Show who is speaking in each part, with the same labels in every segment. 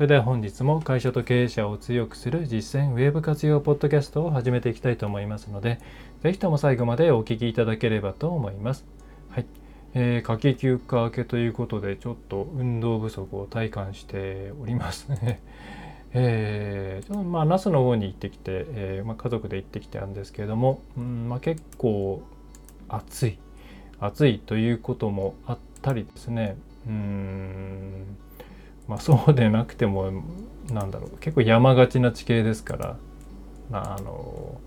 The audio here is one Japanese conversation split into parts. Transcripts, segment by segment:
Speaker 1: それでは本日も会社と経営者を強くする実践ウェブ活用ポッドキャストを始めていきたいと思いますのでぜひとも最後までお聞きいただければと思います。はい。えー、夏季休暇明けということでちょっと運動不足を体感しておりますね。えー、まあ那須の方に行ってきて、えーまあ、家族で行ってきてあるんですけれども、うんまあ、結構暑い。暑いということもあったりですね。うん。まあそうでなくてもなんだろう結構山がちな地形ですからあの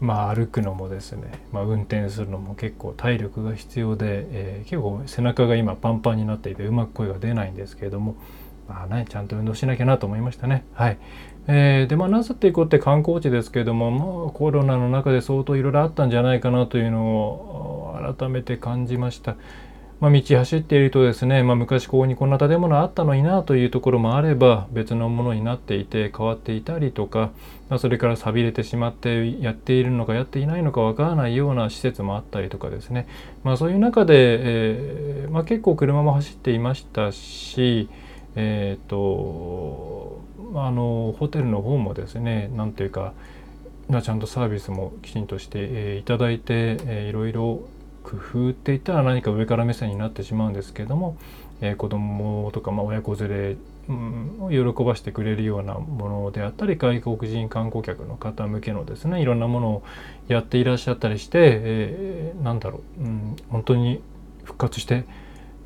Speaker 1: まあ歩くのもですね、まあ、運転するのも結構体力が必要で、えー、結構背中が今パンパンになっていてうまく声が出ないんですけれどもまあねちゃんと運動しなきゃなと思いましたねはい。えー、でまあ那須っていこうって観光地ですけれどももうコロナの中で相当いろいろあったんじゃないかなというのを改めて感じました。まあ、道走っているとですね、まあ、昔ここにこんな建物あったのになというところもあれば別のものになっていて変わっていたりとか、まあ、それから寂れてしまってやっているのかやっていないのかわからないような施設もあったりとかですね、まあ、そういう中で、えーまあ、結構車も走っていましたし、えっ、ー、とあのホテルの方もですね何ていうかちゃんとサービスもきちんとして、えー、いただいて、えー、いろいろ工夫って言ったら何か上から目線になってしまうんですけども、えー、子供とか、ま、親子連れ、うん、喜ばしてくれるようなものであったり外国人観光客の方向けのですねいろんなものをやっていらっしゃったりして、えー、なんだろう、うん、本当に復活して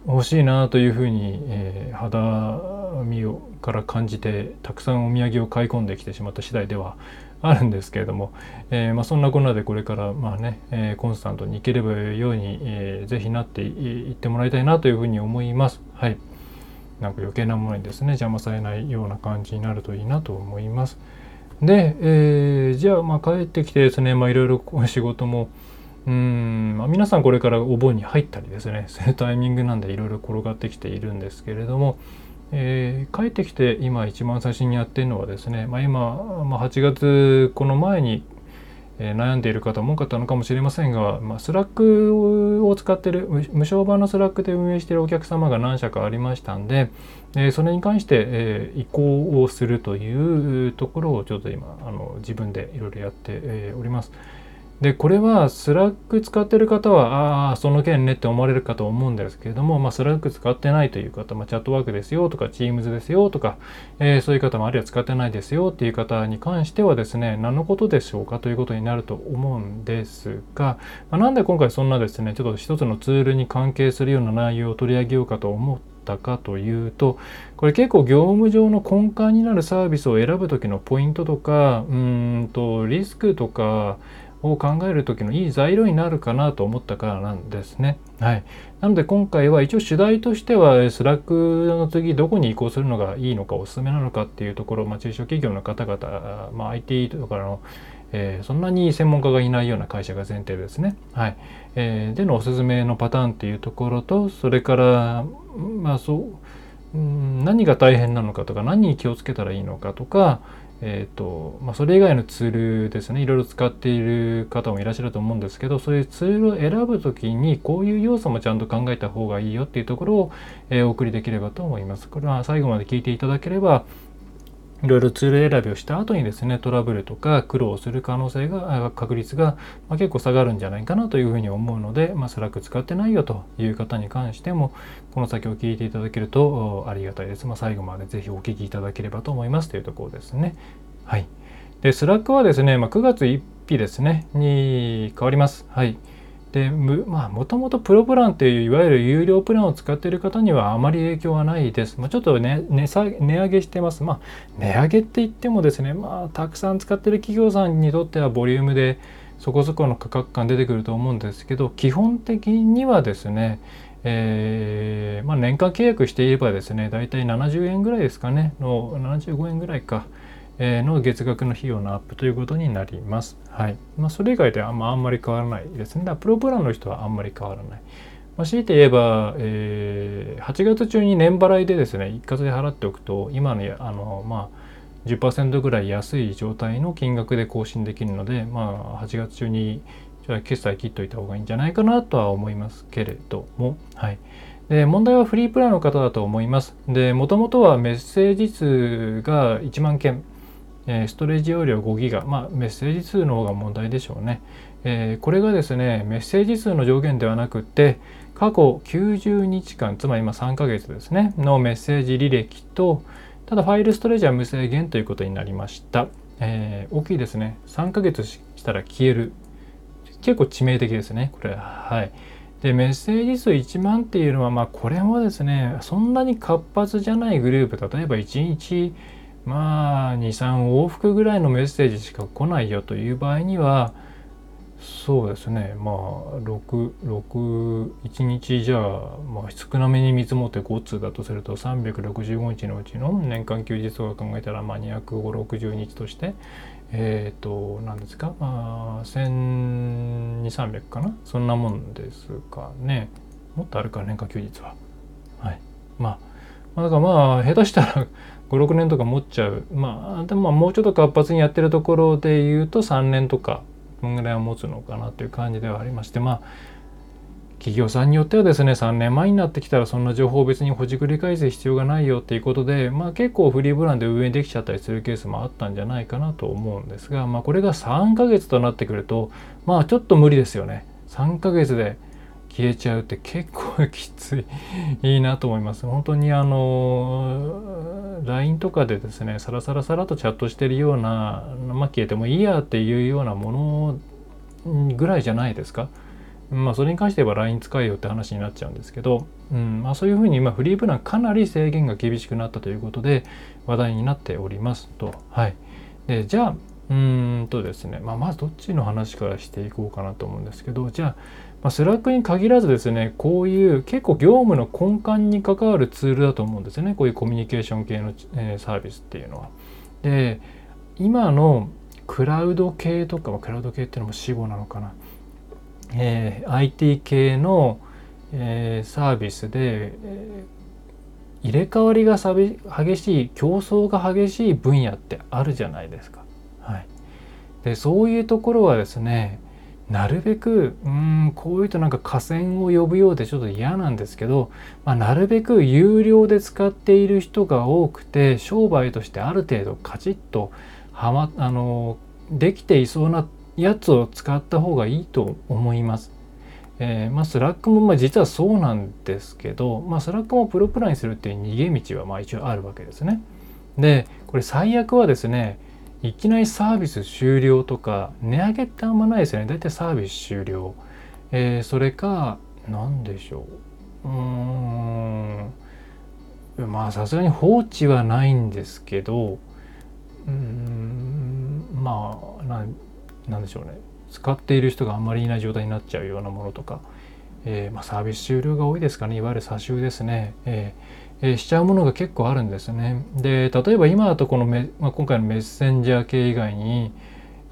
Speaker 1: 欲しいなというふうに、えー、肌身をから感じてたくさんお土産を買い込んできてしまった次第ではあるんですけれども、えー、まあ、そんなこんなでこれからまあね、えー、コンスタントにいければように、えー、ぜひなっていってもらいたいなというふうに思います。はい。なんか余計なものにですね邪魔されないような感じになるといいなと思います。で、えー、じゃあまあ帰ってきてですねまあいろいろ仕事もうん、まあ、皆さんこれからお盆に入ったりですねそういうタイミングなんでいろいろ転がってきているんですけれども、えー、帰ってきて今一番最初にやってるのはですね、まあ、今、まあ、8月この前に、え、悩んでいる方も多かったのかもしれませんが、まあ、スラックを使ってる無償版のスラックで運営しているお客様が何社かありましたんで、えー、それに関して、えー、移行をするというところをちょっと今あの自分でいろいろやって、えー、おります。でこれはスラック使ってる方はああその件ねって思われるかと思うんですけれども、まあ、スラック使ってないという方、まあ、チャットワークですよとか Teams ですよとか、えー、そういう方もあるいは使ってないですよっていう方に関してはですね何のことでしょうかということになると思うんですが、まあ、なんで今回そんなですねちょっと一つのツールに関係するような内容を取り上げようかと思ったかというとこれ結構業務上の根幹になるサービスを選ぶ時のポイントとかうんとリスクとかを考える時のいい材料になるかなと思ったからなんですね。はい。なので今回は一応主題としてはスラックの次どこに移行するのがいいのかおすすめなのかっていうところ、まあ、中小企業の方々、まあ、IT とかのえー、そんなに専門家がいないような会社が前提ですね。はいえー、でのおすすめのパターンっていうところとそれからまあそう何が大変なのかとか何に気をつけたらいいのかとか、えーとまあ、それ以外のツールですねいろいろ使っている方もいらっしゃると思うんですけどそういうツールを選ぶ時にこういう要素もちゃんと考えた方がいいよっていうところを、えー、お送りできればと思います。これは最後まで聞いていただければいろいろツール選びをした後にですねトラブルとか苦労する可能性が確率が、ま結構下がるんじゃないかなというふうに思うので、まあ、スラック使ってないよという方に関してもこの先を聞いていただけるとありがたいです、まあ、最後までぜひお聞きいただければと思いますというところですね。はい。でスラックはですね、まあ、9月1日ですねに変わります。はい。でまあもともとプロプランっていういわゆる有料プランを使っている方にはあまり影響はないです。まあ、ちょっとね値下値上げしてます。まあ値上げって言ってもですねまあたくさん使ってる企業さんにとってはボリュームでそこそこの価格感出てくると思うんですけど基本的にはですねえー、まあ、年間契約していればですね大体70円ぐらいですかねの75円ぐらいかの月額の費用のアップということになります。はいまあ、それ以外ではあんまり変わらないですね。だプロプランの人はあんまり変わらない。まあ、強いて言えば、えー、8月中に年払いでですね一括で払っておくと今のあの、まあ、10%ぐらい安い状態の金額で更新できるので、まあ、8月中に決済切っといた方がいいんじゃないかなとは思いますけれども、はい、で問題はフリープランの方だと思います。でもともとはメッセージ数が1万件えストレージ容量5ギガ、まあ、メッセージ数の方が問題でしょうね。え、これがですね、メッセージ数の上限ではなくて、過去90日間、つまり今3ヶ月ですね、のメッセージ履歴と、ただファイルストレージは無制限ということになりました。えー、大きいですね。3ヶ月したら消える。結構致命的ですね、これ。はい。で、メッセージ数1万っていうのは、まあ、これもですね、そんなに活発じゃないグループ、例えば1日まあ23往復ぐらいのメッセージしか来ないよという場合にはそうですね。まあ61日じゃあ、まあ、少なめに見積もって5通だとすると365日のうちの年間休日を考えたらまあ260日としてえっ、ー、と何ですか？まあ1200300かな？そんなもんですかね。もっとあるか年間休日は。はい。まあだからまあ下手したら 56年とか持っちゃう。まあでももうちょっと活発にやってるところで言うと3年とかこんぐらいは持つのかなという感じではありましてまあ企業さんによってはですね3年前になってきたらそんな情報を別にほじくり返す必要がないよっていうことでまあ結構フリーブランで運営できちゃったりするケースもあったんじゃないかなと思うんですがまあこれが3ヶ月となってくるとまあちょっと無理ですよね。3ヶ月で消えちゃうって結構きついいいなと思います。本当にあの LINE とかでですねサラサラサラとチャットしてるようなまあ消えてもいいやっていうようなものぐらいじゃないですか。まあそれに関して言えば LINE 使えよって話になっちゃうんですけど、うんまあ、そういうふうに今フリープランかなり制限が厳しくなったということで話題になっておりますと。はい、でじゃあうんとですね、まあ、まずどっちの話からしていこうかなと思うんですけどじゃあまあ、スラックに限らずですねこういう結構業務の根幹に関わるツールだと思うんですねこういうコミュニケーション系の、えー、サービスっていうのは。で今のクラウド系とか、クラウド系っていうのも死語なのかな、えー、IT 系の、えー、サービスで、えー、入れ替わりが激しい競争が激しい分野ってあるじゃないですか。はい、でそういうところはですねなるべくうんこういうとなんか河川を呼ぶようでちょっと嫌なんですけど、まあ、なるべく有料で使っている人が多くて商売としてある程度カチッとはまあのできていそうなやつを使った方がいいと思います。えー、まあ、スラックもまあ実はそうなんですけど、まあ、スラックもプロプランにするっていう逃げ道はまあ一応あるわけですね。でこれ最悪はですねいきなりサービス終了とか値上げってあんまないですよね。大体サービス終了、えー、それか何でしょう。うん。まあさすがに放置はないんですけどうんまあななんでしょうね。使っている人があんまりいない状態になっちゃうようなものとか、えー、まあ、サービス終了が多いですかね。いわゆる差しですね、えーえしちゃうものが結構あるんですね。で例えば今だとこのメ、まあ、今回のメッセンジャー系以外に、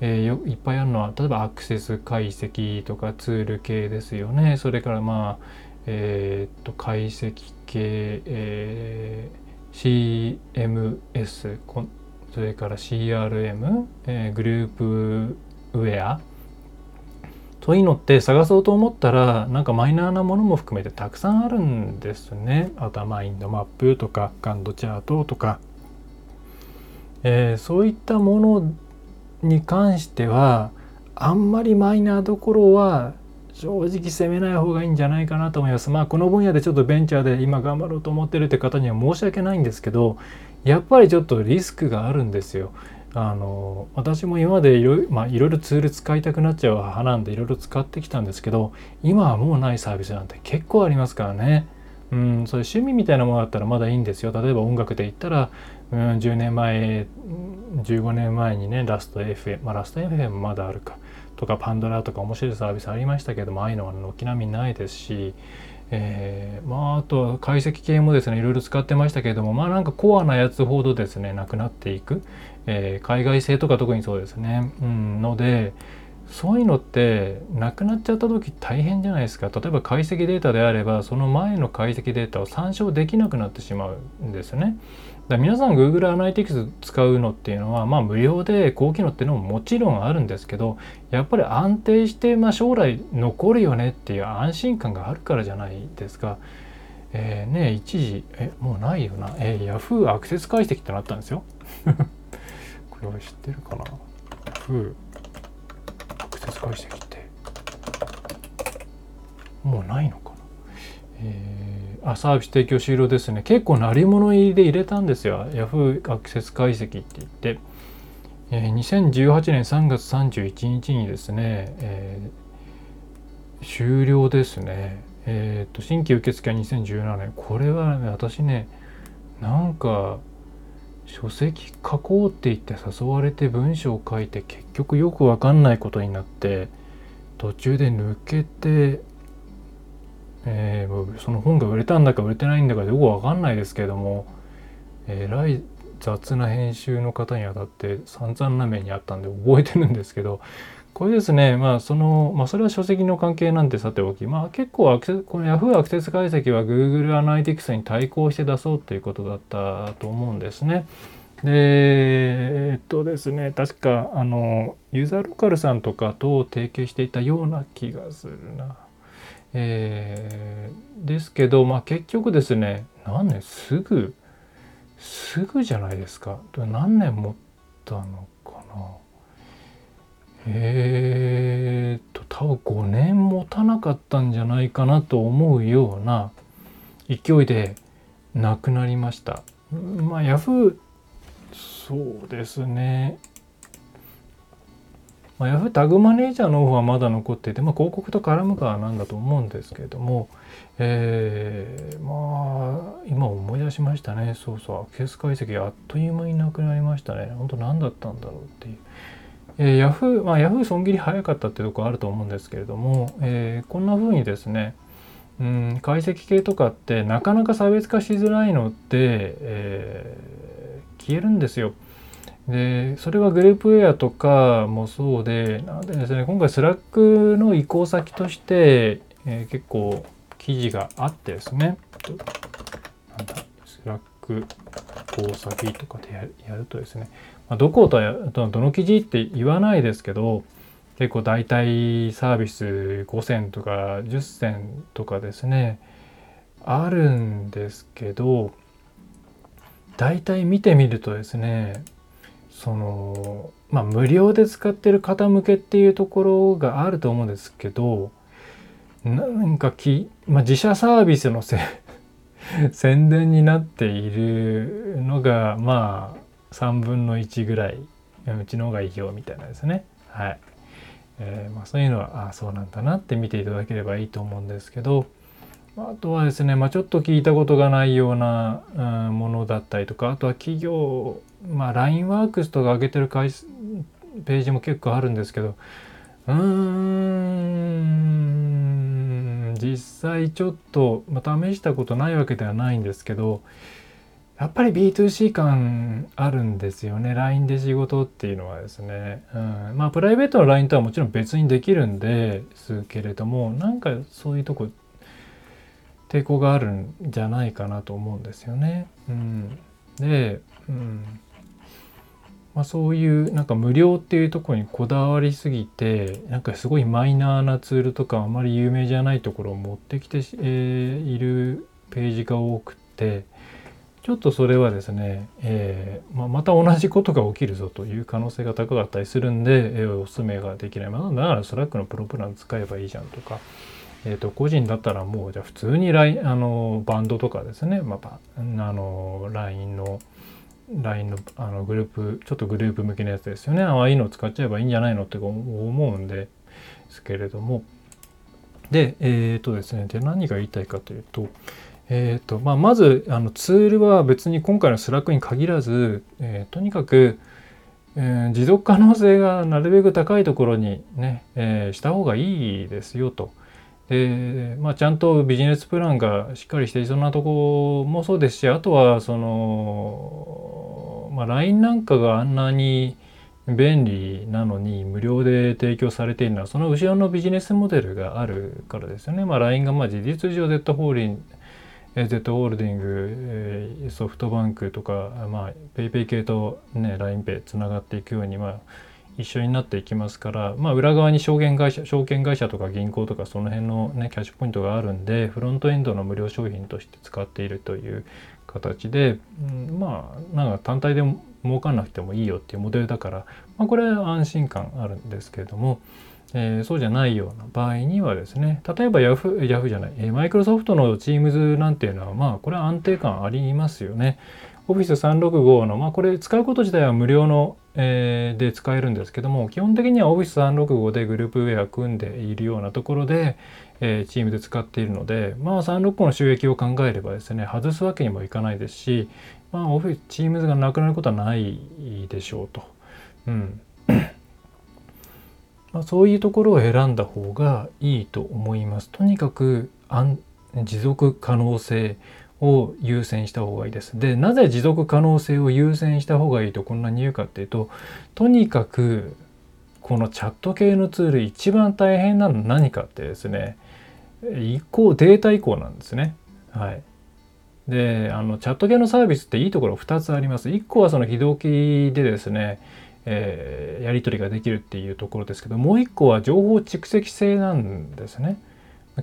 Speaker 1: えー、いっぱいあるのは例えばアクセス解析とかツール系ですよね。それからまあえー、っと解析系、えー、CMS それから CRM、えー、グループウェアそういうのって探そうと思ったらなんかマイナーなものも含めてたくさんあるんですね。あとはマインドマップとかガンドチャートとか、えー、そういったものに関してはあんまりマイナーどころは正直攻めない方がいいんじゃないかなと思います。まあこの分野でちょっとベンチャーで今頑張ろうと思ってるって方には申し訳ないんですけどやっぱりちょっとリスクがあるんですよ。あの私も今までいろいろ、まあ、いろいろツール使いたくなっちゃう派なんでいろいろ使ってきたんですけど今はもうないサービスなんて結構ありますからね。うん、そういう趣味みたいなものだったらまだいいんですよ。例えば音楽で言ったら、うん、10年前15年前にねラスト FM まあラスト FM まだあるかとかパンドラとか面白いサービスありましたけどもああいうのは軒並みないですしえー、まああとは解析系もですねいろいろ使ってましたけれどもまあなんかコアなやつほどですねなくなっていく、えー、海外製とか特にそうですね。うん、のでそういうのってなくなっちゃった時大変じゃないですか例えば解析データであればその前の解析データを参照できなくなってしまうんですね。だ皆さん Google アナリティクス使うのっていうのは、まあ、無料で高機能っていうのももちろんあるんですけどやっぱり安定して、まあ、将来残るよねっていう安心感があるからじゃないですか。えー、ね一時えもうないよな、えー、Yahoo アクセス解析ってなったんですよ。これは知ってるかな ?Yahoo 接解析って。もうないのかな？えー、あサービス提供終了ですね。結構鳴り物入りで入れたんですよ。Yahoo! アクセス解析って言って、えー、2018年3月31日にですね、えー、終了ですね。えっ、と新規受付は2017年。これは、ね、私ねなんか書籍書こうって言って誘われて文章を書いて結局よく分かんないことになって途中で抜けて、えー、その本が売れたんだか売れてないんだかよく分かんないですけどもえらい雑な編集の方にあたって散々な目にあったんで覚えてるんですけどこれですね、まあ、その、まあ、それは書籍の関係なんてさておき、まあ、結構アクセこの Yahoo アクセス解析は Google アナリティクスに対抗して出そうということだったと思うんですね。で、えっとですね、確か、あの、ユーザーローカルさんとかと提携していたような気がするな。えー、ですけど、まあ、結局ですね、何年？すぐ、すぐじゃないですか。何年持ったのかな。えー、っと多分5年持たなかったんじゃないかなと思うような勢いでなくなりました。まあヤフーそうですね。まあ、ヤフータグマネージャーの方はまだ残っていて、まあ、広告と絡むからなんだと思うんですけれども、えー、まあ今思い出しましたねそうそうアクセス解析あっという間になくなりましたね本当何だったんだろうっていう。えー、ヤフー、まあ、ヤフー損切り早かったっていうところあると思うんですけれども、えー、こんな風にですね、うん、解析系とかってなかなか差別化しづらいのって、えー、消えるんですよ。でそれはグループウェアとかもそうでなんでですね今回スラックの移行先として、えー、結構記事があってですねスラック移行先とかでやるとですねまあ、どことはどの記事って言わないですけど結構大体サービス5選とか10選とかですねあるんですけど大体見てみるとですねそのまあ無料で使ってる方向けっていうところがあると思うんですけどなんかき、まあ、自社サービスのせ宣伝になっているのがまあ3分の1ぐらいうちの方がいいよみたいなですね。はい、えー、まあ、そういうのはあそうなんだなって見ていただければいいと思うんですけどあとはですね、まあ、ちょっと聞いたことがないような、うん、ものだったりとかあとは企業、まあ、LINEWORKS とか上げてるページも結構あるんですけどうーん実際ちょっと、ま、試したことないわけではないんですけどやっぱり B2C 感あるんですよね。LINE で仕事っていうのはですね、うん、まあプライベートの LINE とはもちろん別にできるんですけれどもなんかそういうとこ抵抗があるんじゃないかなと思うんですよね。うん、で、うん。まあ、そういうなんか無料っていうとこにこだわりすぎてなんかすごいマイナーなツールとかあまり有名じゃないところを持ってきて、え、いるページが多くて。ちょっとそれはですね、えー、ままた同じことが起きるぞという可能性が高かったりするんで、えー、おすすめができない。まあ、だからスラックのプロプラン使えばいいじゃんとか、えー、と個人だったらもうじゃあ普通にライあのバンドとかですね、まあ、あの LINE の LINE のあのグループちょっとグループ向けのやつですよね。ああいうのを使っちゃえばいいんじゃないのって思うんですけれども。でえっ、ー、とですね。で何が言いたいかというとえーとまあ、まずあのツールは別に今回のスラックに限らず、えー、とにかく、えー、持続可能性がなるべく高いところにね、えー、した方がいいですよと。でまあ、ちゃんとビジネスプランがしっかりしていそうなとこもそうですしあとはその、まあ、LINE なんかがあんなに便利なのに無料で提供されているのはその後ろのビジネスモデルがあるからですよね。まあ、LINE がまあ事実上 Z ホーリン Z ホールディング、ソフトバンクとか、PayPay 系と、ね、LINEPay つながっていくように、まあ、一緒になっていきますから、まあ、裏側に証券会社証券会社とか銀行とかその辺の、ね、キャッシュポイントがあるんでフロントエンドの無料商品として使っているという形で、うん、まあなんか単体で儲かんなくてもいいよっていうモデルだから、まあ、これは安心感あるんですけれども、えー、そうじゃないような場合にはですね例えば Yahoo, Yahoo じゃない、マイクロソフトの Teams なんていうのはまあこれは安定感ありますよね。Office365 の、まあ、これ使うこと自体は無料の、えー、で使えるんですけども基本的には Office365 でグループウェア組んでいるようなところで、えー、チームで使っているのでまあ365の収益を考えればですね外すわけにもいかないですしまあ Office Teams がなくなることはないでしょうと。うん まあ、そういうところを選んだ方がいいと思います。とにかく持続可能性を優先した方がいいです。でなぜ持続可能性を優先した方がいいとこんなに言うかっていうととにかくこのチャット系のツール一番大変なの何かってですね移行データ移行なんですね。はい、であのチャット系のサービスっていいところ2つあります。1個はその非同期でですねえー、やり取りができるっていうところですけどもう一個は情報蓄積性なんですね。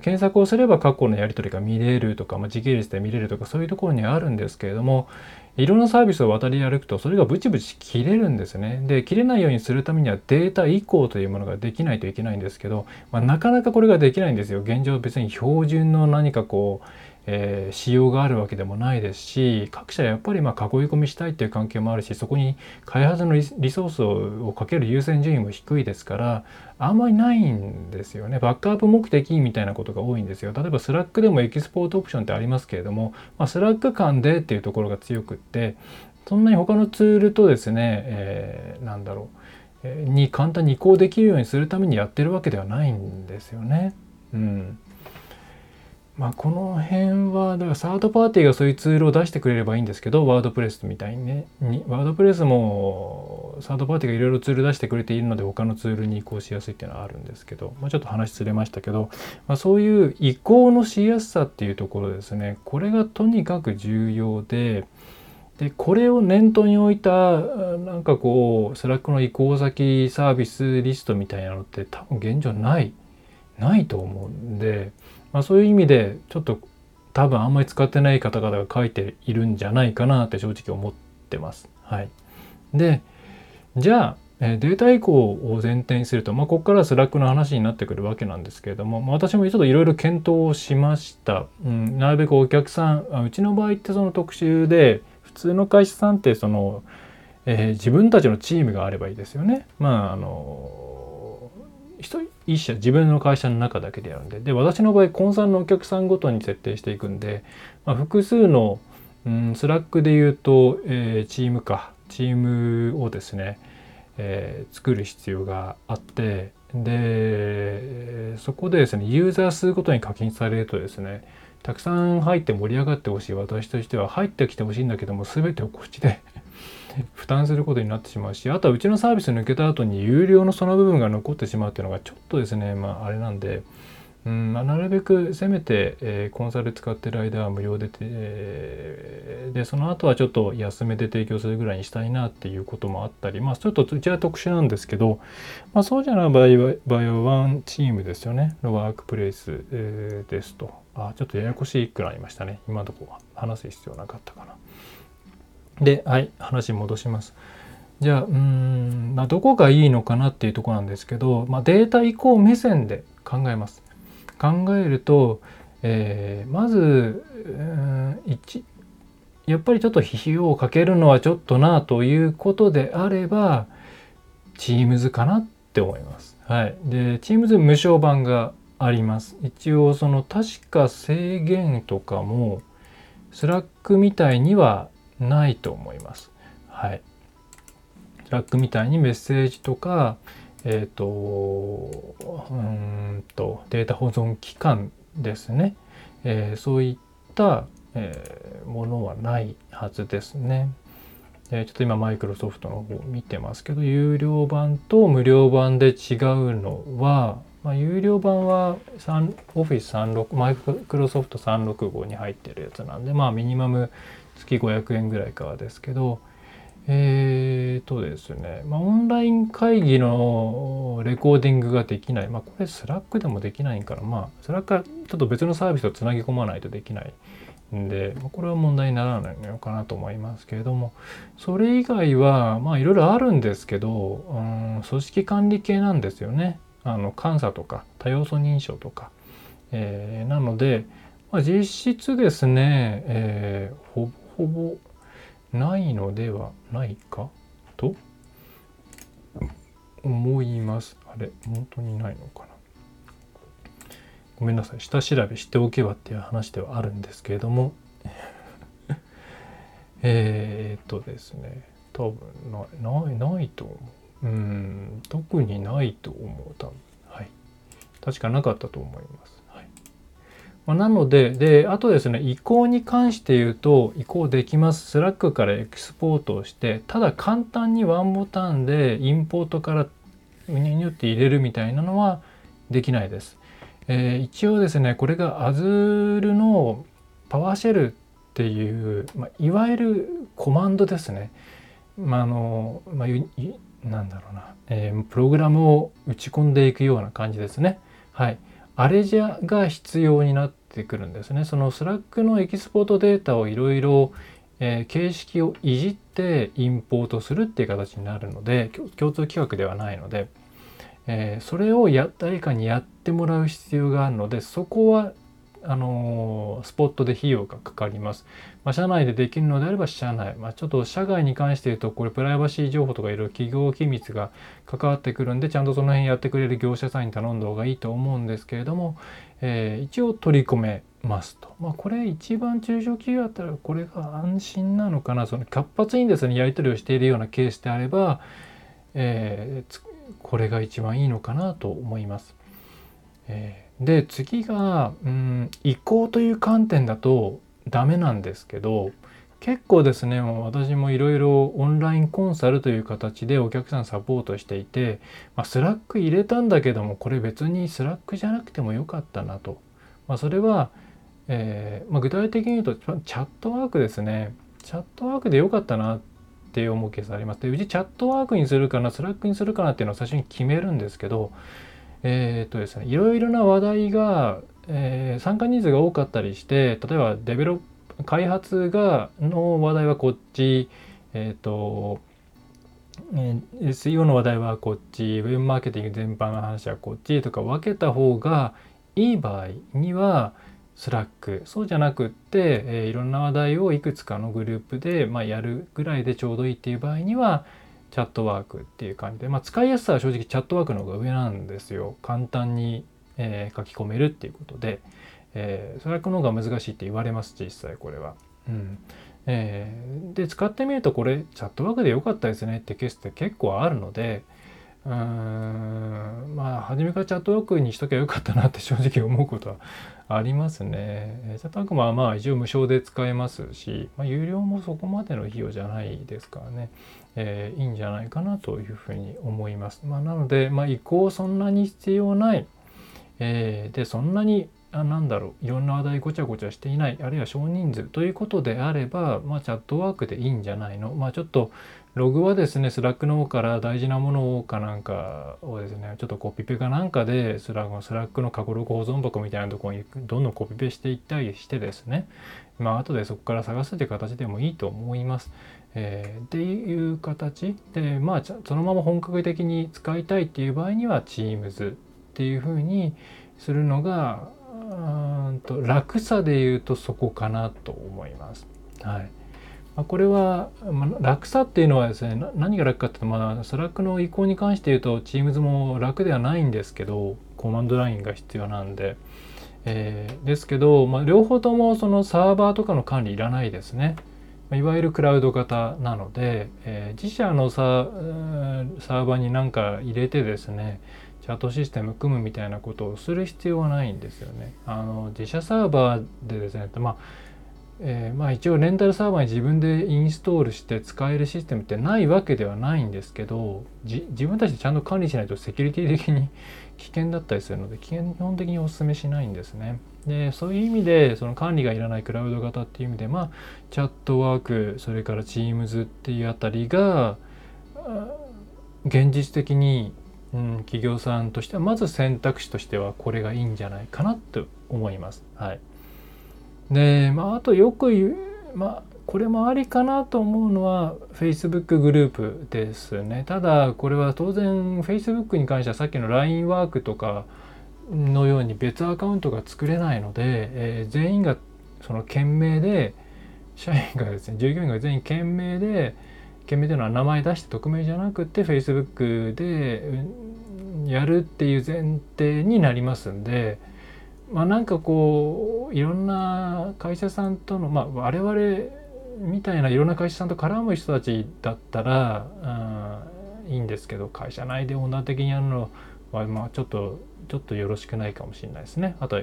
Speaker 1: 検索をすれば過去のやり取りが見れるとか、まあ、時系列で見れるとかそういうところにあるんですけれどもいろんなサービスを渡り歩くとそれがブチブチ切れるんですね。で切れないようにするためにはデータ移行というものができないといけないんですけど、まあ、なかなかこれができないんですよ。現状別に標準の何かこうえー、仕様があるわけでもないですし各社やっぱりまあ囲い込みしたいっていう関係もあるしそこに開発のリソースをかける優先順位も低いですからあんまりないんですよね。バックアップ目的みたいなことが多いんですよ。例えばスラックでもエキスポートオプションってありますけれども、まあ、スラック間でっていうところが強くってそんなに他のツールとですね、えー、なんだろうに簡単に移行できるようにするためにやってるわけではないんですよね。うん、まあ、この辺はだからサードパーティーがそういうツールを出してくれればいいんですけどワードプレスみたいにねワードプレスもサードパーティーがいろいろツール出してくれているので他のツールに移行しやすいっていうのはあるんですけど、まあ、ちょっと話ずれましたけど、まあ、そういう移行のしやすさっていうところですねこれがとにかく重要ででこれを念頭に置いたなんかこうスラックの移行先サービスリストみたいなのって多分現状ないないと思うんで。まあ、そういう意味でちょっと多分あんまり使ってない方々が書いているんじゃないかなって正直思ってます。はい、でじゃあデータ移行を前提にすると、まあ、ここからスラックの話になってくるわけなんですけれども、まあ、私もちょっといろいろ検討をしました、うん。なるべくお客さんうちの場合ってその特集で普通の会社さんってその、えー、自分たちのチームがあればいいですよね。まああの一社自分の会社の中だけでやるんでで私の場合コンサルのお客さんごとに設定していくんで、まあ、複数の、うん、スラックで言うと、えー、チームかチームをですね、えー、作る必要があってでそこでですねユーザー数ごとに課金されるとですねたくさん入って盛り上がってほしい。私としては入ってきてほしいんだけども全てをこっちで負担することになってしまうしあとはうちのサービス抜けた後に有料のその部分が残ってしまうっていうのがちょっとですねまああれなんで。うんまあ、なるべくせめて、えー、コンサル使ってる間は無料でえー、でその後はちょっと安めで提供するぐらいにしたいなっていうこともあったりまあちょっとうちは特殊なんですけど、まあ、そうじゃない場合は場合はワンチームですよねのワークプレイス、えー、ですとあちょっとややこしいくなりましたね今のところは話す必要なかったかな。で、はい、話戻します。じゃあ、うん、まあ、どこがいいのかなっていうとこなんですけど、まあ、データ移行目線で考えます。考えると、えー、まず、うん1やっぱりちょっと費用をかけるのはちょっとなということであれば、Teams かなって思います。はい。で、Teams 無償版があります。一応、その確か制限とかも、スラックみたいにはないと思います。はい。スラックみたいにメッセージとか、えっ、ー、と、うんと、データ保存期間ですね。えー、そういった、えー、ものはないはずですね。え、ちょっと今マイクロソフトの方見てますけど有料版と無料版で違うのは、まあ、有料版は Office36 マイクロソフト365に入ってるやつなんでまあミニマム月500円ぐらいかですけどえーとですね、まあ、オンライン会議のレコーディングができない、まあ、これスラックでもできないから、まあ、スラックはちょっと別のサービスとつなぎ込まないとできないんで、これは問題にならないのかなと思いますけれども、それ以外は、まあ、いろいろあるんですけど、うん、組織管理系なんですよね。あの監査とか多要素認証とか。えー、なので、まあ、実質ですね、えー、ほぼほぼないのではないか？と思います。あれ、本当にないのかな？ごめんなさい。下調べしておけばっていう話ではあるんですけれども、えっとですね、多分ない、ない、ないと思う。うん、特にないと思う、多分。はい。確かなかったと思います。まあ、なので、で、あとですね、移行に関して言うと、移行できます。スラックからエクスポートをして、ただ簡単にワンボタンでインポートからウニュニュって入れるみたいなのはできないです。えー、一応ですね、これが Azure のパワーシェルっていう、まあ、いわゆるコマンドですね。まあ、あの、まあ、なんだろうな、えー、プログラムを打ち込んでいくような感じですね。はい。あれじゃが必要になってくるんですね。そのスラックのエキスポートデータをいろいろ形式をいじってインポートするっていう形になるので共通規格ではないので、えー、それをや誰かにやってもらう必要があるのでそこはあのスポットで費用がかかります。まあ、社内でできるのであれば社内、まあ、ちょっと社外に関して言うとこれプライバシー情報とかいろいろ企業機密が関わってくるんでちゃんとその辺やってくれる業者さんに頼んだ方がいいと思うんですけれども、えー、一応取り込めますと。まあ、これ一番中小企業だったらこれが安心なのかなその活発にですねやり取りをしているようなケースであれば、えー、これが一番いいのかなと思います。えーで次が、うん、移行という観点だとダメなんですけど結構ですね私もいろいろオンラインコンサルという形でお客さんサポートしていて、まあ、スラック入れたんだけどもこれ別にスラックじゃなくてもよかったなと、まあ、それは、えー、まあ、具体的に言うとチャットワークですね。チャットワークでよかったなって思うケースあります。でうちチャットワークにするかなスラックにするかなっていうのを最初に決めるんですけどえっ、とですねいろいろな話題が、えー、参加人数が多かったりして例えばデベロ開発がの話題はこっちえっ、ー、と SEO の話題はこっちウェブマーケティング全般の話はこっちとか分けた方がいい場合にはスラック。そうじゃなくって、えー、いろんな話題をいくつかのグループで、まあ、やるぐらいでちょうどいいっていう場合にはチャットワークっていう感じで、まあ、使いやすさは正直チャットワークの方が上なんですよ。簡単に、えー、書き込めるっていうことで、えー、スラックの方が難しいって言われます、実際これは。うんえー、で、使ってみるとこれ、チャットワークで良かったですねってケースって結構あるので、うーんまあ初めからチャットワークにしときゃよかったなって 正直思うことはありますね。チャットワークもまあ一応無償で使えますし、まあ、有料もそこまでの費用じゃないですからね。えー、いいんじゃないかなというふうに思います。まあ、なので、まあ、移行そんなに必要ない、えー、でそんなにあなんだろういろんな話題ごちゃごちゃしていないあるいは少人数ということであれば、まあ、チャットワークでいいんじゃないの、まあ、ちょっとログはですねスラックの方から大事なものかなんかをですねちょっとコピペかなんかでスラスラックの過去ログ保存箱みたいなところにどんどんコピペしていったりしてですねまあ後でそこから探すという形でもいいと思います。えー、っていう形でまあそのまま本格的に使いたいっていう場合には Teams っていうふうにするのがうんと楽さで言うとそこかなと思います。はいまあ、これは、まあ、楽さっていうのはですね何が楽かっていうとまあスラックの移行に関して言うと Teams も楽ではないんですけどコマンドラインが必要なんで。えー、ですけど、まあ、両方ともそのサーバーとかの管理いらないですね。いわゆるクラウド型なので、えー、自社のサーバーに何か入れてですねチャットシステム組むみたいなことをする必要はないんですよね。あの自社サーバーでですね、まあ、えー、まあ一応レンタルサーバーに自分でインストールして使えるシステムってないわけではないんですけど自分たちでちゃんと管理しないとセキュリティ的に危険だったりするので基本的にお勧めしないんですね。でそういう意味でその管理がいらないクラウド型っていう意味でまあチャットワークそれから Teams っていうあたりが現実的に、うん、企業さんとしてはまず選択肢としてはこれがいいんじゃないかなと思います。はい、で、まあ、あとよく言う、まあ、これもありかなと思うのは Facebook グループですね。ただこれは当然 Facebook に関してはさっきの LINE ワークとかのように別アカウントが作れないので、えー、全員がその件名で社員がですね従業員が全員件名で件名というのは名前出して匿名じゃなくて Facebook でやるっていう前提になりますんでまあなんかこういろんな会社さんとのまあ我々みたいないろんな会社さんと絡む人たちだったら、うん、いいんですけど会社内でオーナー的にやるのはまあちょっとちょっとよろしくないかもしれないですね。あと,、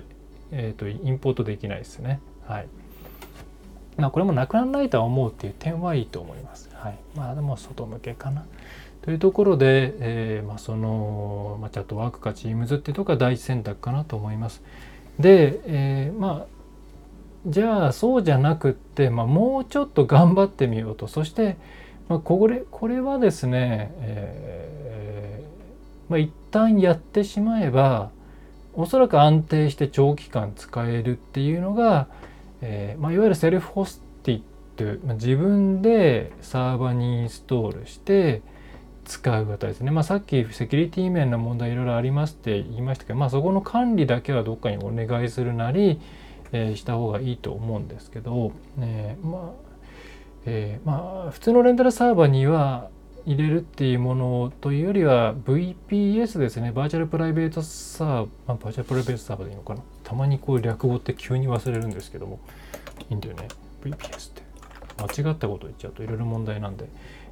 Speaker 1: えーと、インポートできないですね。はい。まあこれもなくならないとは思うっていう点はいいと思います。はい。まあでも外向けかな。というところで、えー、まあ、その、まあ、チャットワークか Teams っていうところが第一選択かなと思います。で、えー、まあじゃあそうじゃなくって、まあ、もうちょっと頑張ってみようとそして、まあ、これこれはですね、えーまあ、一旦やってしまえばおそらく安定して長期間使えるっていうのが、えーまあ、いわゆるセルフホスティッド、まあ、自分でサーバーにインストールして使う方ですね、まあ、さっきセキュリティ面の問題いろいろありますって言いましたけど、まあ、そこの管理だけはどっかにお願いするなり、えー、した方がいいと思うんですけど、えー、まあ、えー、まあ普通のレンタルサーバーには入れるっていうものというよりは VPS ですね。バーチャルプライベートサーバー、バーチャルプライベートサーバーでいいのかな？たまにこう略語って急に忘れるんですけども。いいんだよね。VPS って。間違ったこと言っちゃうといろいろ問題なんで、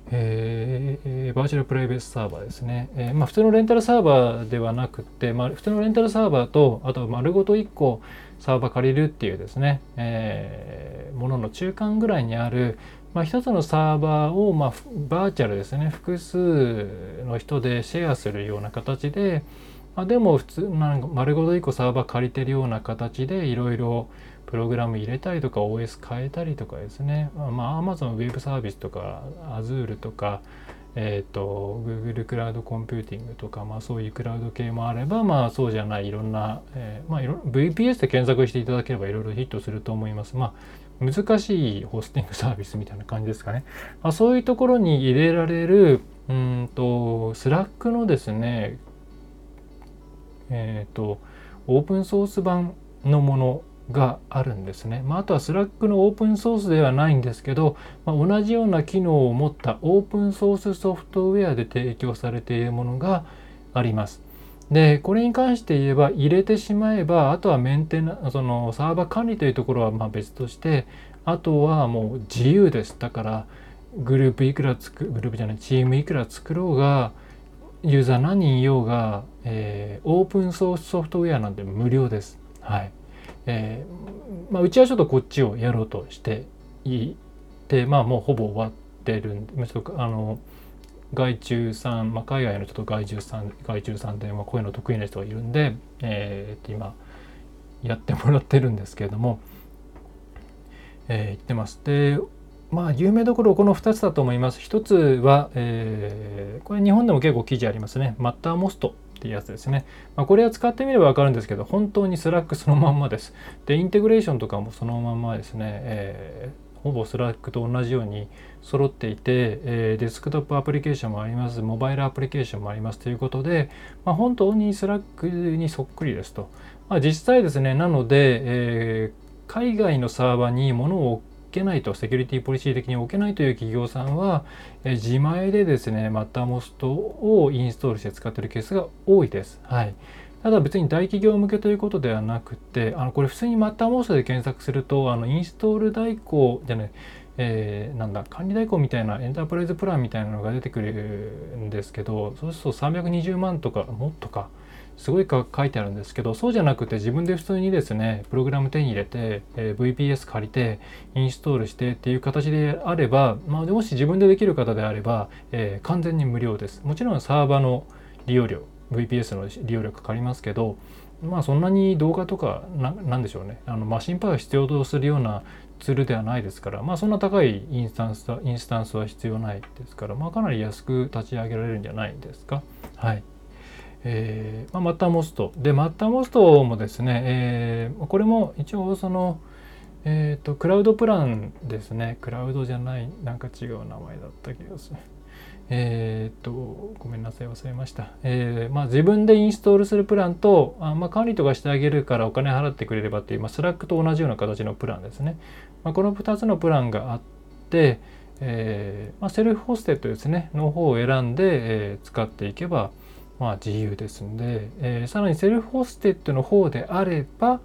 Speaker 1: えー、バーチャルプライベートサーバーですね、えー、まあ、普通のレンタルサーバーではなくて、まあ、普通のレンタルサーバーとあと丸ごと1個サーバー借りるっていうですね、えー、ものの中間ぐらいにあるまあ、一つのサーバーを、まあ、バーチャルですね複数の人でシェアするような形で、まあ、でも普通なんか丸ごと1個サーバー借りてるような形でいろいろプログラム入れたりとか OS 変えたりとかですね、まあ、Amazon ウェブサービスとか Azure とか、えーと、Google クラウドコンピューティングとか、まあ、そういうクラウド系もあれば、まあ、そうじゃないいろんな、えーまあ、VPS で検索していただければいろいろヒットすると思います。まあ難しいホスティングサービスみたいな感じですかね。まあ、そういうところに入れられる、うんと、スラックのですね、えっ、ー、と、オープンソース版のものがあるんですね。まあ、あとはスラックのオープンソースではないんですけど、まあ、同じような機能を持ったオープンソースソフトウェアで提供されているものがあります。でこれに関して言えば入れてしまえばあとはメンテナそのサーバー管理というところはま別としてあとはもう自由ですだからグループいくらつくグループじゃないチームいくら作ろうがユーザー何人いようが、えー、オープンソースソフトウェアなんで無料です。はいえーまあ、うちはちょっとこっちをやろうとしていてまあもうほぼ終わってるんでちょっとあの外注さん、まあ、海外の人と外注さん外注さんで、まあ、こういうの得意な人がいるんで、えー、今やってもらってるんですけれども、えー、言ってます。でまあ有名どころこの2つだと思います。1つは、えー、これ日本でも結構記事ありますね。 Mattermost っていうやつですね。まあ、これは使ってみれば分かるんですけど本当にスラックそのまんまです。でインテグレーションとかもそのまんまですね。えーほぼスラックと同じように揃っていて、え、デスクトップアプリケーションもあります、モバイルアプリケーションもありますということで、まあ、本当にスラックにそっくりですと。まあ、実際ですね、なので、えー、海外のサーバーに物を置けないと、セキュリティポリシー的に置けないという企業さんは、えー、自前でですね、 Mattermost をインストールして使っているケースが多いです。はい。ただ別に大企業向けということではなくて、あのこれ普通に Mattermost で検索すると、あのインストール代行じゃない、えー、なんだ、管理代行みたいなエンタープライズプランみたいなのが出てくるんですけど、そうすると320万とかもっとか、すごいか書いてあるんですけどそうじゃなくて自分で普通にですねプログラム手に入れて、えー、VPS 借りてインストールしてっていう形であれば、まあ、もし自分でできる方であれば、えー、完全に無料です。もちろんサーバーの利用料。VPS の利用料かかりますけどまあそんなに動画とかなんでしょうね。あのマシンパワー必要とするようなツールではないですからまあそんな高いインスタンスインスタンスは必要ないですからまあかなり安く立ち上げられるんじゃないですか。はい。えーまあ、 Mattermost。で Mattermost もですね、えー、これも一応そのえっ、ー、とクラウドプランですね。クラウドじゃないなんか違う名前だった気がする。えっ、とごめんなさい忘れました、えーまあ、自分でインストールするプランとあ、まあ、管理とかしてあげるからお金払ってくれればっていう、まあ、スラックと同じような形のプランですね、まあ、この2つのプランがあってえーま、セルフホステッドですね。の方を選んで、え、使っていけば、ま、自由ですんで、え、さらにセルフホステッドの方であれば、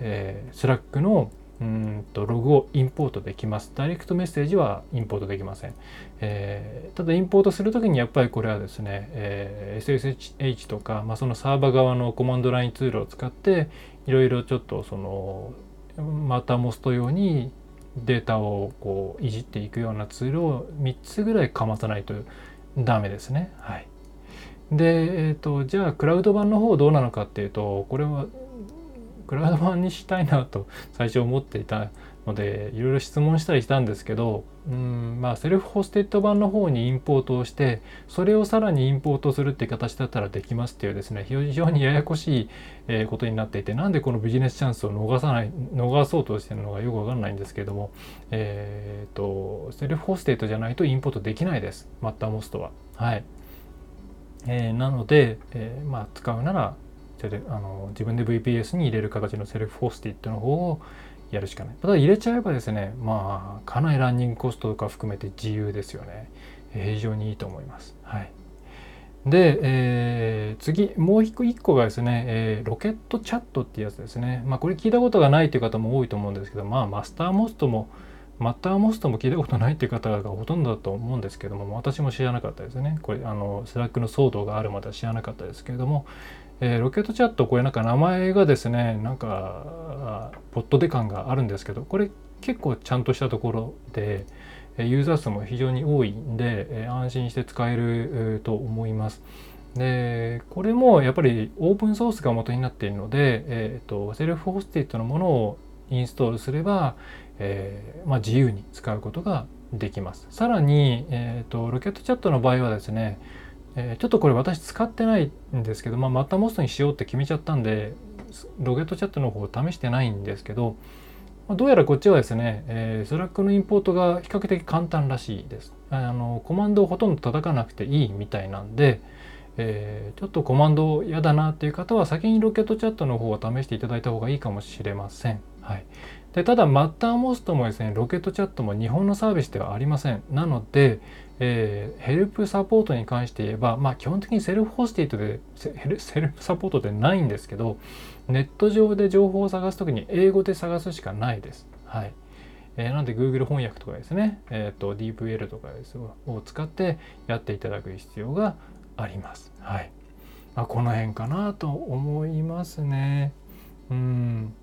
Speaker 1: えー、スラックのうんとログをインポートできます。ダイレクトメッセージはインポートできません。えー、ただインポートするときにやっぱりこれはですね、えー、SSH とか、まあ、そのサーバー側のコマンドラインツールを使っていろいろちょっとそのMattermost 用にデータをこういじっていくようなツールを3つぐらいかまさないとダメですね。はい。で、えーと、じゃあクラウド版の方どうなのかっていうとこれはクラウド版にしたいなと最初思っていたのでいろいろ質問したりしたんですけどうんまあセルフホステッド版の方にインポートをしてそれをさらにインポートするって形だったらできますっていうですね非常にややこしいことになっていてなんでこのビジネスチャンスを逃さない逃そうとしてるのかよくわかんないんですけどもえっ、ー、と self-hosted じゃないとインポートできないです Mattermost ははい。えー、なので、えー、まあ、使うならあの自分で VPS に入れる形の self-hosted の方をやるしかない。ただ入れちゃえばですね、まあ、かなりランニングコストとか含めて自由ですよね。非常にいいと思います。はい。で、えー、次、もう一個がですね、えー、 Rocket.Chat っていうやつですね。まあ、これ聞いたことがないという方も多いと思うんですけど、まあ、マスターモストも、 Mattermost も聞いたことないっていう方がほとんどだと思うんですけども私も知らなかったですねこれあの Slack の騒動があるまでは知らなかったですけれども、えー、 Rocket.Chat これなんか名前がですねなんかポッと出感があるんですけどこれ結構ちゃんとしたところでユーザー数も非常に多いんで安心して使えると思います。でこれもやっぱりオープンソースが元になっているので、えーと、 self-hosted のものをインストールすれば、えー、まあ、自由に使うことができます。さらに、えーと、 Rocket.Chat の場合はですね、えー、ちょっとこれ私使ってないんですけど、まあ、 Mattermost にしようって決めちゃったんで Rocket.Chat の方を試してないんですけど、まあ、どうやらこっちはですね、えー、 Slack のインポートが比較的簡単らしいです。あのコマンドをほとんど叩かなくていいみたいなんで、えー、ちょっとコマンド嫌だなっていう方は先に Rocket.Chat の方を試していただいた方がいいかもしれません。はい、でただ Mattermost もですね Rocket.Chat も日本のサービスではありませんなので、えー、ヘルプサポートに関して言えばまあ基本的に self-hosted で セルフサポートでないんですけどネット上で情報を探す時に英語で探すしかないですはいえー、なんで Google 翻訳とかですね、えーと、DeepL とかですを使ってやっていただく必要があります。はい。まあ、この辺かなと思いますね。うん。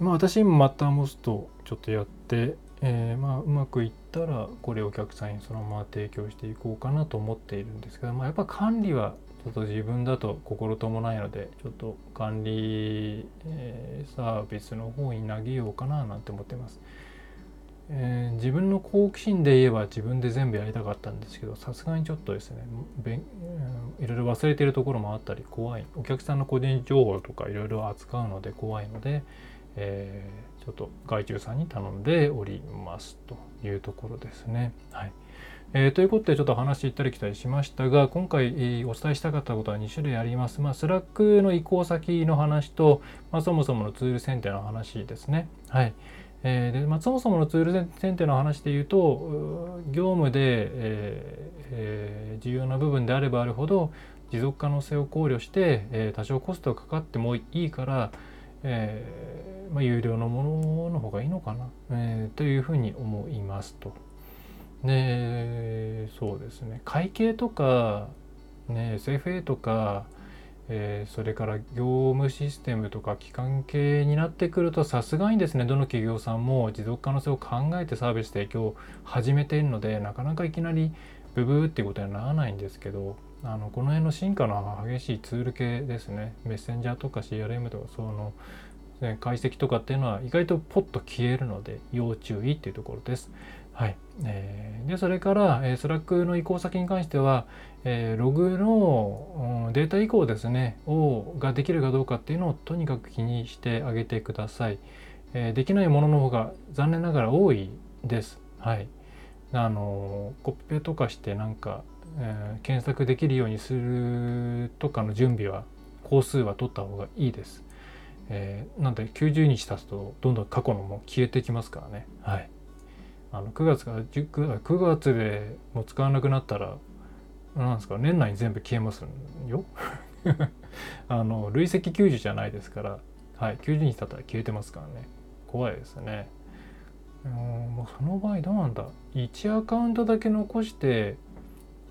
Speaker 1: まあ私今マッターモストちょっとやって、えー、まあうまくいったらこれお客さんにそのまま提供していこうかなと思っているんですけど、まあ、やっぱ管理はちょっと自分だと心ともないのでちょっと管理、えー、サービスの方に投げようかななんて思ってます。えー、自分の好奇心で言えば自分で全部やりたかったんですけどさすがにちょっとですねいろいろ忘れてるところもあったり怖いお客さんの個人情報とかいろいろ扱うので怖いので、えー、ちょっと外注さんに頼んでおりますというところですね。はいえー、ということでちょっと話行ったり来たりしましたが今回、お伝えしたかったことは2種類あります。まあ、 Slack の移行先の話と、まあ、そもそものツール選定の話ですね。はい。えーでまあ、そもそものツール選定の話で言うと業務で、えーえー、重要な部分であればあるほど持続可能性を考慮して、えー、多少コストがかかってもいいから、えーまあ、有料のものの方がいいのかな、えー、というふうに思いますと。でそうですね。会計とか、ね、SFA とかえー、それから業務システムとか機関系になってくるとさすがにですねどの企業さんも持続可能性を考えてサービス提供を始めているのでなかなかいきなりブブーっていうことにはならないんですけどあのこの辺の進化の激しいツール系ですね。メッセンジャーとか CRM とかその解析とかっていうのは意外とポッと消えるので要注意っていうところです。はい。えー、で、それから、えー、 Slack の移行先に関しては、えー、ログの、データ移行ですね、を、ができるかどうかっていうのをとにかく気にしてあげてください。えー、できないものの方が残念ながら多いです。はい。あの、コピペとかしてなんか、えー、検索できるようにするとかの準備は、工数は取った方がいいです。えー、なんで90日経つとどんどん過去のも消えてきますからね。はい。あの9月から9月でもう使わなくなったらなんですか年内に全部消えますよ。あの累積90じゃないですからはい90日経ったら消えてますからね。怖いですね。うんもうその場合どうなんだ。1アカウントだけ残して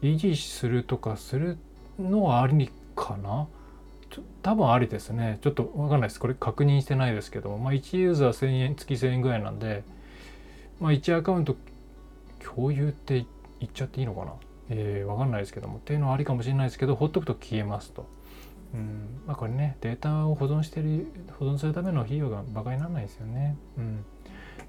Speaker 1: 維持するとかするのはありかな。多分ありですね。ちょっと分かんないです。これ確認してないですけども。まあ1ユーザー1000円月1000円ぐらいなんで。まあ、1アカウント共有って言っちゃっていいのかな？えー、わかんないですけども。っていうのはありかもしれないですけどほっとくと消えますと。うん。まあ、これねデータを保存してる保存するための費用が馬鹿にならないですよね。うん、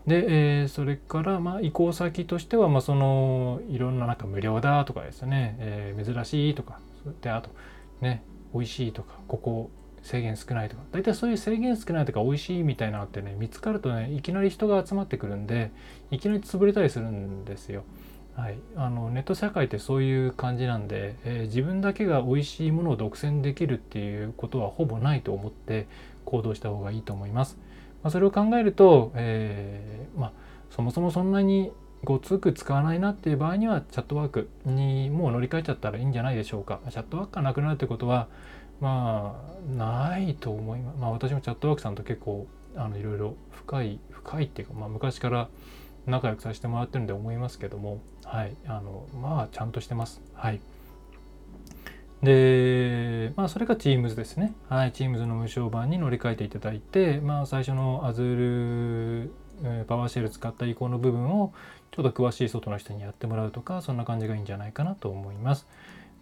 Speaker 1: で、えー、それからまあ移行先としてはまあそのいろんななんか無料だとかですね、えー、珍しいとか。であとね美味しいとかここ制限少ないとか大体そういう制限少ないとか美味しいみたいなのってね見つかるとねいきなり人が集まってくるんでいきなり潰れたりするんですよ。はい、あのネット社会ってそういう感じなんで、えー、自分だけが美味しいものを独占できるっていうことはほぼないと思って行動した方がいいと思います。まあ、それを考えると、えー、まあ、そもそもそんなにごつく使わないなっていう場合にはチャットワークにもう乗り換えちゃったらいいんじゃないでしょうか。チャットワークがなくなるってことはまあないと思います。まあ私もチャットワークさんと結構あのいろいろ深い深いっていうか、まあ、昔から仲良くさせてもらってるんで思いますけどもはいあのまあちゃんとしてます。はい。で、まあ、それが Teams ですね。はい、Teams の無償版に乗り換えていただいて、まあ、最初の Azure パワーシェル使った移行の部分をちょっと詳しい外の人にやってもらうとか、そんな感じがいいんじゃないかなと思います。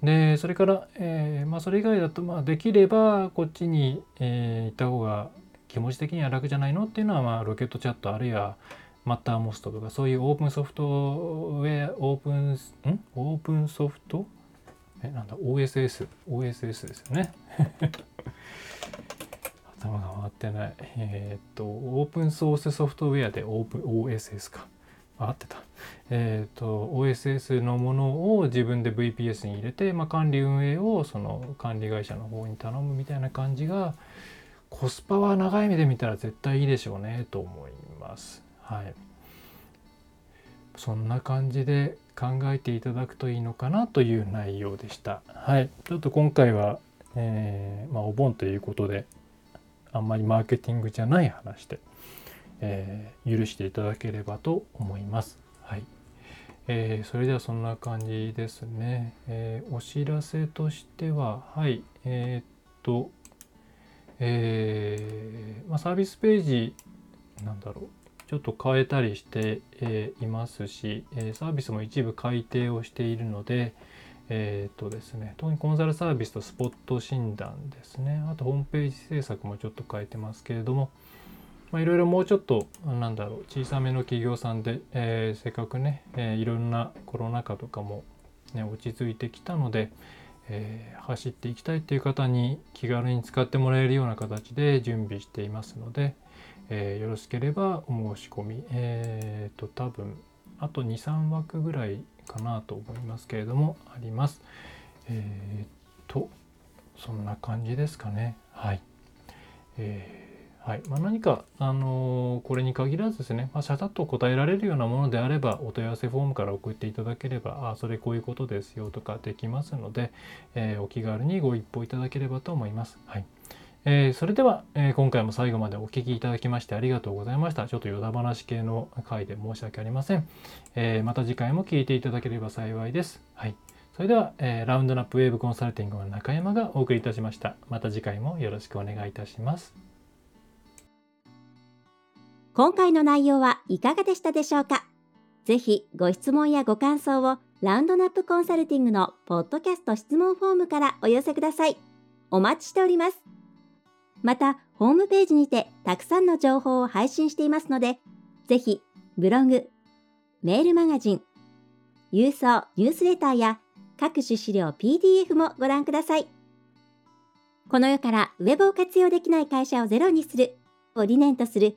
Speaker 1: でそれから、えー、まあ、それ以外だと、まあ、できればこっちに、えー、行った方が気持ち的には楽じゃないのっていうのは、まあ、ロケットチャットあるいはマッターモストとかそういうオープンソフトウェアオープンん？オープンソフト？えなんだ？OSS OSS ですよね。頭が回ってない。えー、っとオープンソースソフトウェアでオープン OSS か。合ってた。えっ、ー、と OSS のものを自分で VPS に入れて、まあ、管理運営をその管理会社の方に頼むみたいな感じがコスパは長い目で見たら絶対いいでしょうねと思います。はい。そんな感じで考えていただくといいのかなという内容でした。はい。ちょっと今回は、えー、まあ、お盆ということであんまりマーケティングじゃない話で。えー、許していただければと思います。はい。えー、それではそんな感じですね。えー、お知らせとしては、はい、えー、っと、えまあ、サービスページ、なんだろう、ちょっと変えたりして、え、いますし、え、サービスも一部改定をしているので、えっ、とですね、特にコンサルサービスとスポット診断ですね、あとホームページ制作もちょっと変えてますけれども、まあ、いろいろもうちょっとなんだろう小さめの企業さんで、えー、せっかくね、えー、いろんなコロナ禍とかも、ね、落ち着いてきたので、えー、走っていきたいっていう方に気軽に使ってもらえるような形で準備していますので、えー、よろしければお申し込みえっ、と多分あと23枠ぐらいかなと思いますけれどもあります。えっ、とそんな感じですかねはい。えーはいまあ、何か、あのー、これに限らずですね、まあ、シャシャッと答えられるようなものであればお問い合わせフォームから送っていただければあそれこういうことですよとかできますので、えー、お気軽にご一報いただければと思います。はいえー、それでは、え、今回も最後までお聴きいただきましてありがとうございました。ちょっと余談話系の回で申し訳ありません。え、また次回も聴いていただければ幸いです。はい。それでは、えラウンドナップウェーブコンサルティングの中山がお送りいたしましたまた次回もよろしくお願いいたします
Speaker 2: 今回の内容はいかがでしたでしょうか？ぜひご質問やご感想をラウンドナップコンサルティングのポッドキャスト質問フォームからお寄せください。お待ちしております。また、ホームページにてたくさんの情報を配信していますので、ぜひブログ、メールマガジン、郵送ニュースレターや各種資料 PDF もご覧ください。この世からウェブを活用できない会社をゼロにするを理念とする